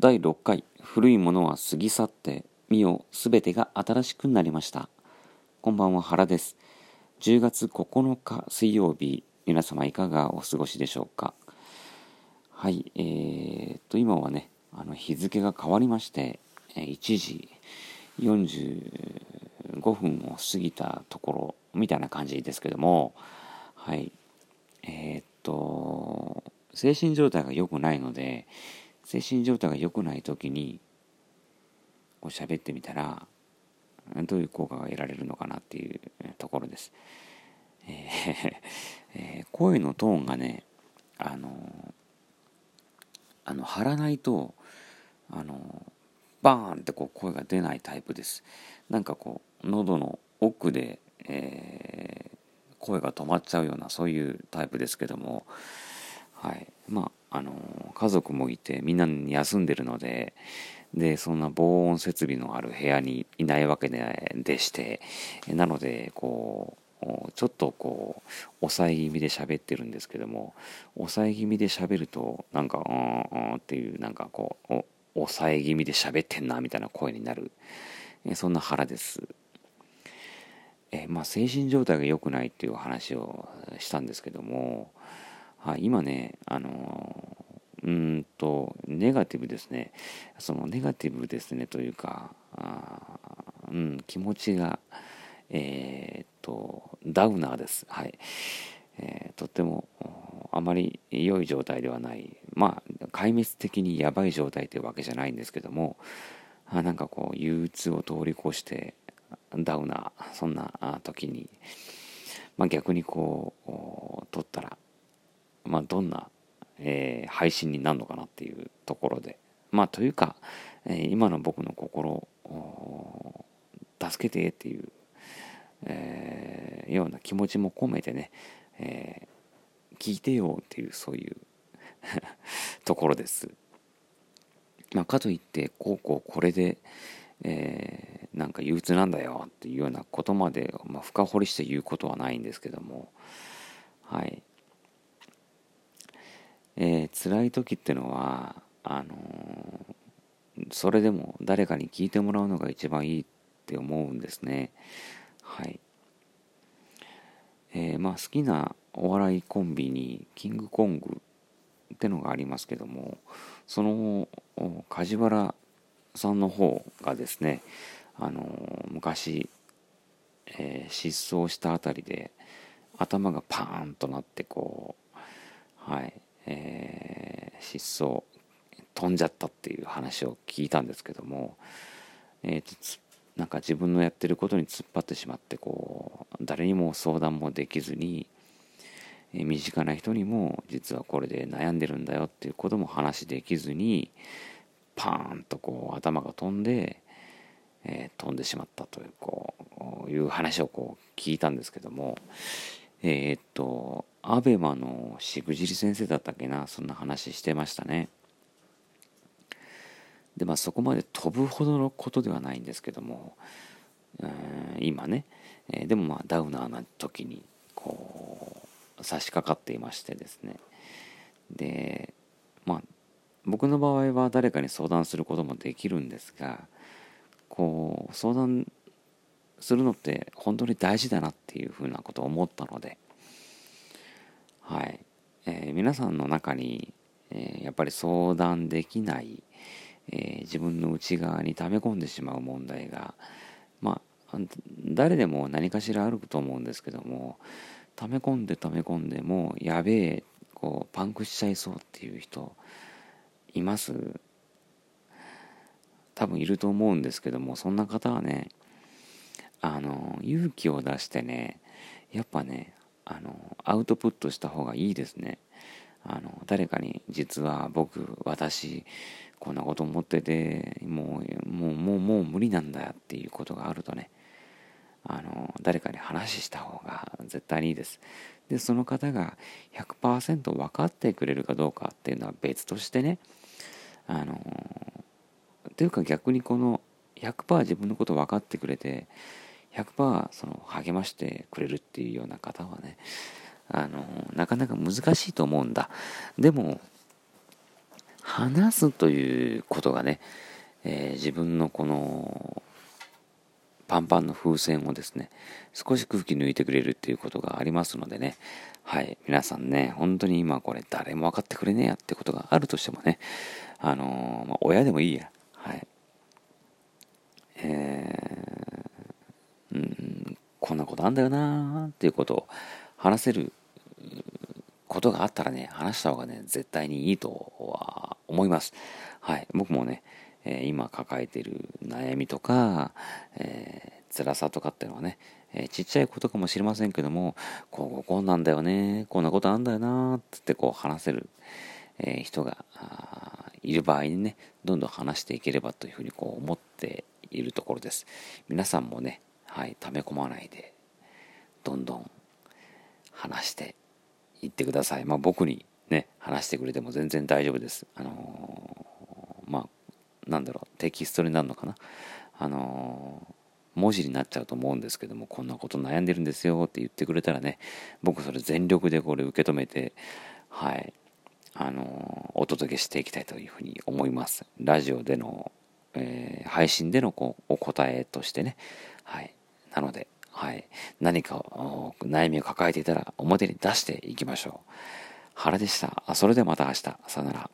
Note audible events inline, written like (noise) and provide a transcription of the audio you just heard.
第6回古いものは過ぎ去って見よすべてが新しくなりました。こんばんは原です。10月9日水曜日皆様いかがお過ごしでしょうか？はいえー、と今はねあの日付が変わりまして1時45分を過ぎたところみたいな感じですけどもはいえー、っと精神状態が良くないので精神状態が良くない時にこう喋ってみたらどういう効果が得られるのかなっていうところです。えー (laughs) えー、声のトーンがねあのあの張らないとあのバーンってこう声が出ないタイプです。なんかこう喉の奥で、えー、声が止まっちゃうようなそういうタイプですけどもはいまああの家族もいてみんな休んでるのででそんな防音設備のある部屋にいないわけででしてなのでこうちょっとこう抑え気味で喋ってるんですけども抑え気味で喋るとなんかうんうんっていうなんかこう抑え気味で喋ってんなみたいな声になる。そんな腹です。えまあ精神状態が良くないっていう話をしたんですけどもはい、今ね、あのうんと、ネガティブですね。そのネガティブですねというか、あうん、気持ちが、えー、っと、ダウナーです。はい。えー、とっても、あまり良い状態ではない。まあ、壊滅的にやばい状態というわけじゃないんですけども、あなんかこう、憂鬱を通り越して、ダウナー、そんな時に、まあ、逆にこう、取ったら、まあ、どんな、えー、配信になるのかなっていうところで。まあというか、えー、今の僕の心を助けてっていう、えー、ような気持ちも込めてね、え聞いてよっていうそういう (laughs) ところです。まあ、かといってこうこうこれで、えー、なんか憂鬱なんだよっていうようなことまで、まあ、深掘りして言うことはないんですけども。はい。えー、辛い時ってのはあのー、それでも誰かに聞いてもらうのが一番いいって思うんですね。はい。えー、まあ好きなお笑いコンビにキングコングってのがありますけどもその梶原さんの方がですねあの昔、えー、失踪したあたりで頭がパーンとなってこうはい。えー、失踪飛んじゃったっていう話を聞いたんですけども、えーと、なんか自分のやってることに突っ張ってしまってこう誰にも相談もできずに、えー、身近な人にも実はこれで悩んでるんだよっていうことも話できずにパーンとこう頭が飛んで、えー、飛んでしまったというこういう話をこう聞いたんですけどもえー、っとアベマのしぐじり先生だったっけなそんな話してましたね。でまあそこまで飛ぶほどのことではないんですけども今ね、えー、でもまあダウナーな時にこう差し掛かっていましてですね。でまあ僕の場合は誰かに相談することもできるんですがこう相談するのって本当に大事だなっていうふうなことを思ったのではい、えー、皆さんの中に、えー、やっぱり相談できない、えー、自分の内側に溜め込んでしまう問題がまあ誰でも何かしらあると思うんですけども溜め込んで溜め込んでもやべえこうパンクしちゃいそうっていう人います。多分いると思うんですけどもそんな方はねあの勇気を出してねやっぱねあのアウトプットした方がいいですね。あの誰かに実は僕私こんなこと思っててもうもうもうもう無理なんだっていうことがあるとねあの誰かに話した方が絶対にいいです。でその方が100%分かってくれるかどうかっていうのは別としてねあのというか逆にこの100%自分のこと分かってくれて100%その励ましてくれるっていうような方はねあのなかなか難しいと思うんだ。でも話すということがね、えー、自分のこのパンパンの風船をですね、少し空気抜いてくれるっていうことがありますのでね、はい、皆さんね、本当に今これ誰も分かってくれねえやってことがあるとしてもね、あのー、まあ、親でもいいや、はい。えー、うん、こんなんだよなーっていうことを話せることがあったらね、話した方がね、絶対にいいとは思います。はい、僕もね、え今抱えてる悩みとか、えー、辛さとかっていうのはね、えー、ちっちゃいことかもしれませんけども、こうこうなんだよね、こんなことあんだよなってこう話せる、え、人がいる場合にね、どんどん話していければというふうにこう思っているところです。皆さんもね、はい、溜め込まないで、どんどん話していってください。まあ僕にね、話してくれても全然大丈夫です。あのー、まあなんだろうテキストになるのかなあのー、文字になっちゃうと思うんですけどもこんなこと悩んでるんですよって言ってくれたらね僕それ全力でこれ受け止めてはいあのー、お届けしていきたいというふうに思いますラジオでの、えー、配信でのこうお答えとしてねはいなのではい、何か悩みを抱えていたら表に出していきましょう。原でした。それではまた明日。さよなら。